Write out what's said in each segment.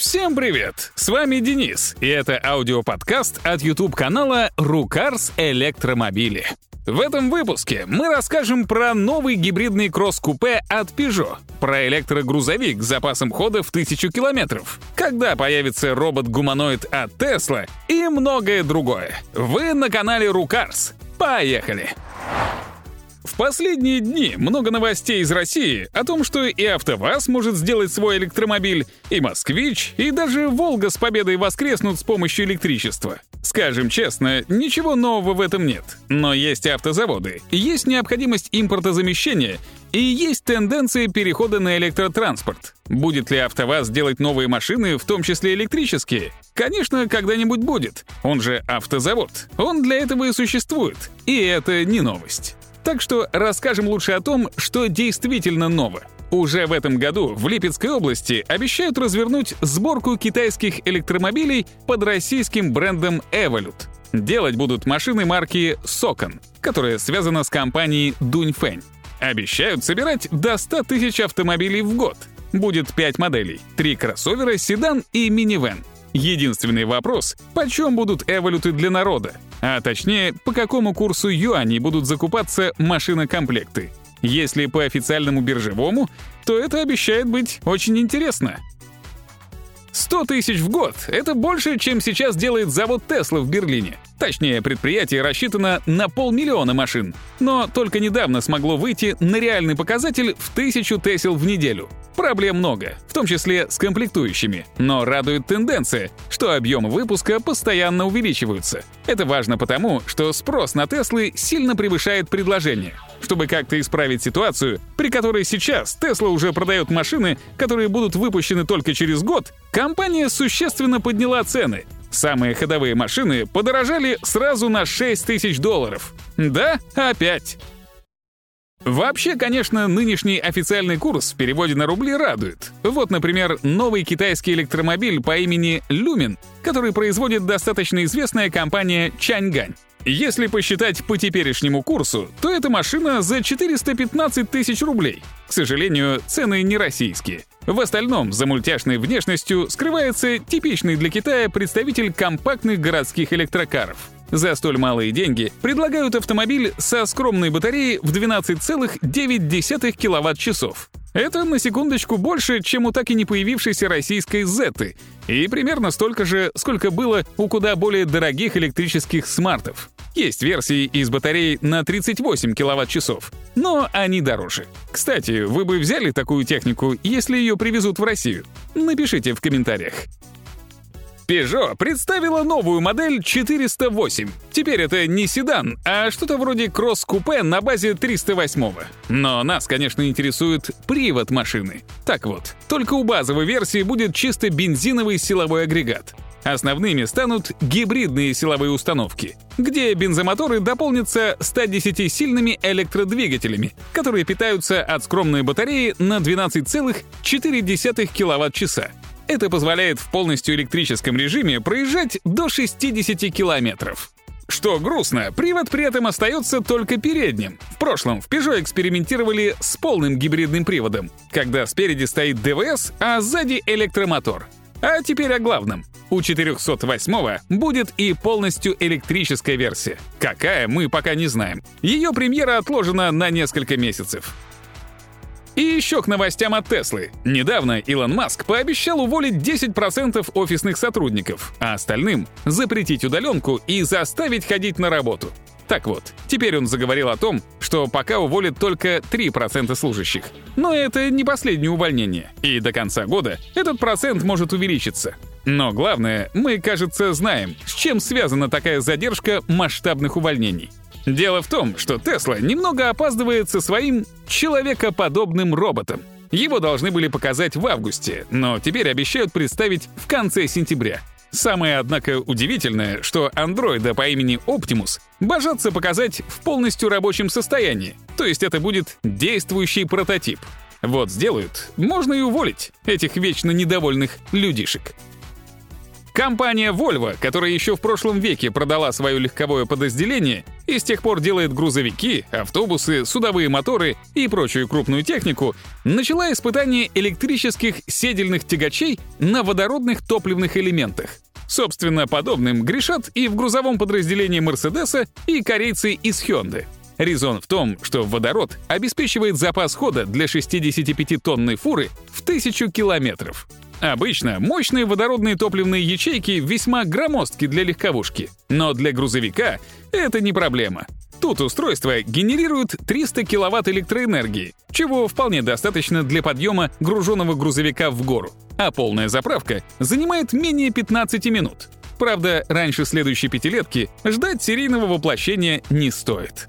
Всем привет! С вами Денис, и это аудиоподкаст от YouTube-канала «Рукарс Электромобили». В этом выпуске мы расскажем про новый гибридный кросс-купе от Peugeot, про электрогрузовик с запасом хода в 1000 километров, когда появится робот-гуманоид от Tesla и многое другое. Вы на канале Рукарс. Поехали! Последние дни много новостей из России о том, что и АвтоВАЗ может сделать свой электромобиль, и «Москвич», и даже «Волга» с победой воскреснут с помощью электричества. Скажем честно, ничего нового в этом нет. Но есть автозаводы, есть необходимость импортозамещения и есть тенденция перехода на электротранспорт. Будет ли АвтоВАЗ делать новые машины, в том числе электрические? Конечно, когда-нибудь будет. Он же автозавод. Он для этого и существует. И это не новость. Так что расскажем лучше о том, что действительно ново. Уже в этом году в Липецкой области обещают развернуть сборку китайских электромобилей под российским брендом Evolut. Делать будут машины марки Sokon, которая связана с компанией Дуньфэнь. Обещают собирать до 100 тысяч автомобилей в год. Будет 5 моделей, 3 кроссовера, седан и минивэн. Единственный вопрос — почем будут эволюты для народа? А точнее, по какому курсу юаней будут закупаться машинокомплекты? Если по официальному биржевому, то это обещает быть очень интересно. 100 тысяч в год — это больше, чем сейчас делает завод Тесла в Берлине. Точнее, предприятие рассчитано на полмиллиона машин, но только недавно смогло выйти на реальный показатель в тысячу Тесел в неделю. Проблем много, в том числе с комплектующими, но радует тенденция, что объемы выпуска постоянно увеличиваются. Это важно потому, что спрос на Теслы сильно превышает предложение. Чтобы как-то исправить ситуацию, при которой сейчас Тесла уже продает машины, которые будут выпущены только через год, компания существенно подняла цены. Самые ходовые машины подорожали сразу на 6 тысяч долларов. Да, опять. Вообще, конечно, нынешний официальный курс в переводе на рубли радует. Вот, например, новый китайский электромобиль по имени Lumin, который производит достаточно известная компания Чаньгань. Если посчитать по теперешнему курсу, то эта машина за 415 тысяч рублей. К сожалению, цены не российские. В остальном, за мультяшной внешностью скрывается типичный для Китая представитель компактных городских электрокаров. За столь малые деньги предлагают автомобиль со скромной батареей в 12,9 кВт-часов. Это, на секундочку, больше, чем у так и не появившейся российской Зеты, и примерно столько же, сколько было у куда более дорогих электрических смартов. Есть версии из батареи на 38 кВт-часов, но они дороже. Кстати, вы бы взяли такую технику, если ее привезут в Россию? Напишите в комментариях. Peugeot представила новую модель 408. Теперь это не седан, а что-то вроде кросс-купе на базе 308. Но нас, конечно, интересует привод машины. Так вот, только у базовой версии будет чисто бензиновый силовой агрегат. Основными станут гибридные силовые установки, где бензомоторы дополнятся 110-сильными электродвигателями, которые питаются от скромной батареи на 12,4 кВт-часа. Это позволяет в полностью электрическом режиме проезжать до 60 километров. Что грустно, привод при этом остается только передним. В прошлом в Peugeot экспериментировали с полным гибридным приводом, когда спереди стоит ДВС, а сзади электромотор. А теперь о главном. У 408 будет и полностью электрическая версия. Какая, мы пока не знаем. Ее премьера отложена на несколько месяцев. И еще к новостям от Теслы. Недавно Илон Маск пообещал уволить 10% офисных сотрудников, а остальным запретить удаленку и заставить ходить на работу. Так вот, теперь он заговорил о том, что пока уволит только 3% служащих. Но это не последнее увольнение, и до конца года этот процент может увеличиться. Но главное, мы, кажется, знаем, с чем связана такая задержка масштабных увольнений. Дело в том, что Тесла немного опаздывает со своим человекоподобным роботом. Его должны были показать в августе, но теперь обещают представить в конце сентября. Самое, однако, удивительное, что андроида по имени Optimus божатся показать в полностью рабочем состоянии, то есть это будет действующий прототип. Вот сделают, можно и уволить этих вечно недовольных людишек. Компания Volvo, которая еще в прошлом веке продала свое легковое подразделение и с тех пор делает грузовики, автобусы, судовые моторы и прочую крупную технику, начала испытание электрических седельных тягачей на водородных топливных элементах. Собственно, подобным грешат и в грузовом подразделении Мерседеса и корейцы из Hyundai. Резон в том, что водород обеспечивает запас хода для 65-тонной фуры в 1000 километров. Обычно мощные водородные топливные ячейки весьма громоздки для легковушки, но для грузовика это не проблема. Тут устройство генерирует 300 киловатт электроэнергии, чего вполне достаточно для подъема груженного грузовика в гору, а полная заправка занимает менее 15 минут. Правда, раньше следующей пятилетки ждать серийного воплощения не стоит.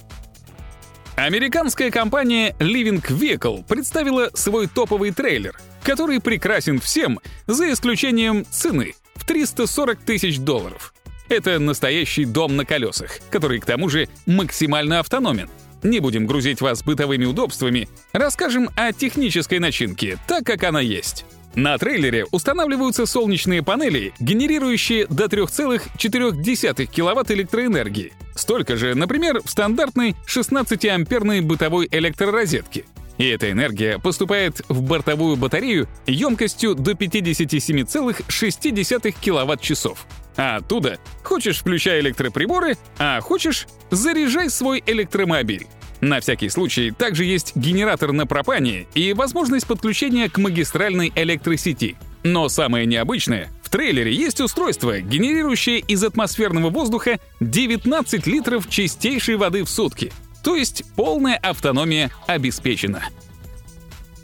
Американская компания Living Vehicle представила свой топовый трейлер, который прекрасен всем, за исключением цены в 340 тысяч долларов. Это настоящий дом на колесах, который к тому же максимально автономен. Не будем грузить вас бытовыми удобствами, расскажем о технической начинке, так как она есть. На трейлере устанавливаются солнечные панели, генерирующие до 3,4 кВт электроэнергии. Столько же, например, в стандартной 16-амперной бытовой электророзетке. И эта энергия поступает в бортовую батарею емкостью до 57,6 кВт-часов. А оттуда хочешь включай электроприборы, а хочешь заряжай свой электромобиль. На всякий случай также есть генератор на пропане и возможность подключения к магистральной электросети. Но самое необычное — в трейлере есть устройство, генерирующее из атмосферного воздуха 19 литров чистейшей воды в сутки. То есть полная автономия обеспечена.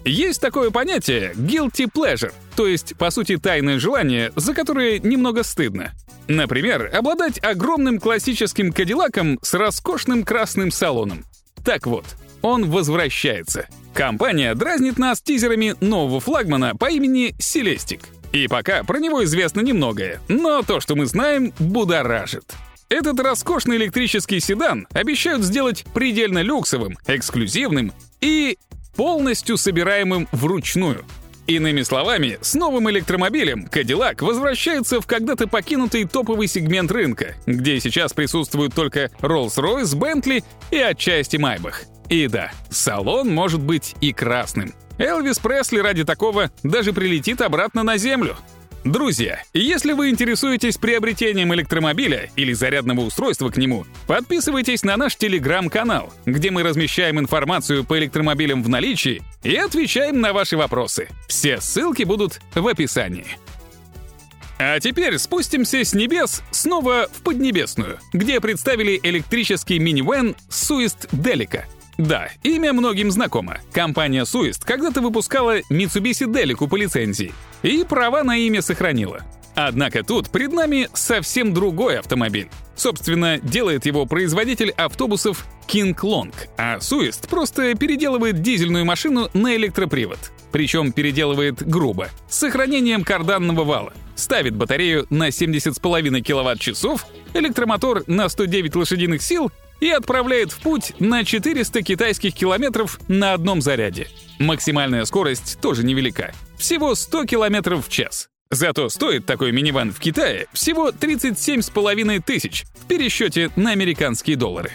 Есть такое понятие guilty pleasure, то есть, по сути, тайное желание, за которое немного стыдно. Например, обладать огромным классическим кадиллаком с роскошным красным салоном. Так вот, он возвращается. Компания дразнит нас тизерами нового флагмана по имени Celestic. И пока про него известно немногое, но то, что мы знаем, будоражит. Этот роскошный электрический седан обещают сделать предельно люксовым, эксклюзивным и полностью собираемым вручную. Иными словами, с новым электромобилем Cadillac возвращается в когда-то покинутый топовый сегмент рынка, где сейчас присутствуют только Rolls-Royce, Bentley и отчасти Maybach. И да, салон может быть и красным. Элвис Пресли ради такого даже прилетит обратно на Землю. Друзья, если вы интересуетесь приобретением электромобиля или зарядного устройства к нему, подписывайтесь на наш телеграм-канал, где мы размещаем информацию по электромобилям в наличии и отвечаем на ваши вопросы. Все ссылки будут в описании. А теперь спустимся с небес снова в Поднебесную, где представили электрический минивэн Суист Делика — да, имя многим знакомо. Компания Suist когда-то выпускала Mitsubishi Delica по лицензии и права на имя сохранила. Однако тут пред нами совсем другой автомобиль. Собственно, делает его производитель автобусов King Long, а Suist просто переделывает дизельную машину на электропривод. Причем переделывает грубо, с сохранением карданного вала. Ставит батарею на 70,5 кВт-часов, электромотор на 109 лошадиных сил и отправляет в путь на 400 китайских километров на одном заряде. Максимальная скорость тоже невелика. Всего 100 километров в час. Зато стоит такой миниван в Китае всего 37,5 тысяч в пересчете на американские доллары.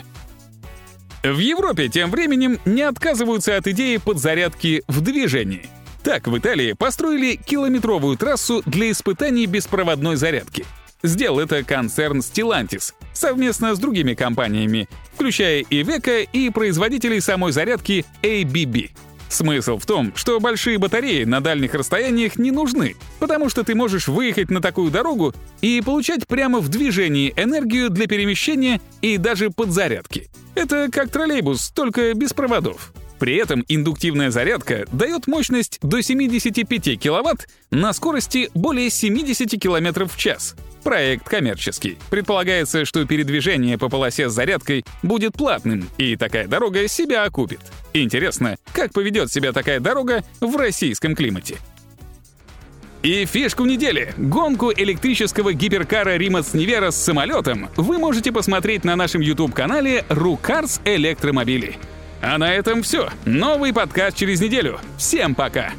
В Европе тем временем не отказываются от идеи подзарядки в движении. Так в Италии построили километровую трассу для испытаний беспроводной зарядки — Сделал это концерн Stellantis совместно с другими компаниями, включая Iveco и производителей самой зарядки ABB. Смысл в том, что большие батареи на дальних расстояниях не нужны, потому что ты можешь выехать на такую дорогу и получать прямо в движении энергию для перемещения и даже подзарядки. Это как троллейбус, только без проводов. При этом индуктивная зарядка дает мощность до 75 кВт на скорости более 70 км в час. Проект коммерческий. Предполагается, что передвижение по полосе с зарядкой будет платным, и такая дорога себя окупит. Интересно, как поведет себя такая дорога в российском климате? И фишку недели — гонку электрического гиперкара Римас Невера с самолетом вы можете посмотреть на нашем YouTube-канале «Рукарс Электромобили». А на этом все. Новый подкаст через неделю. Всем пока!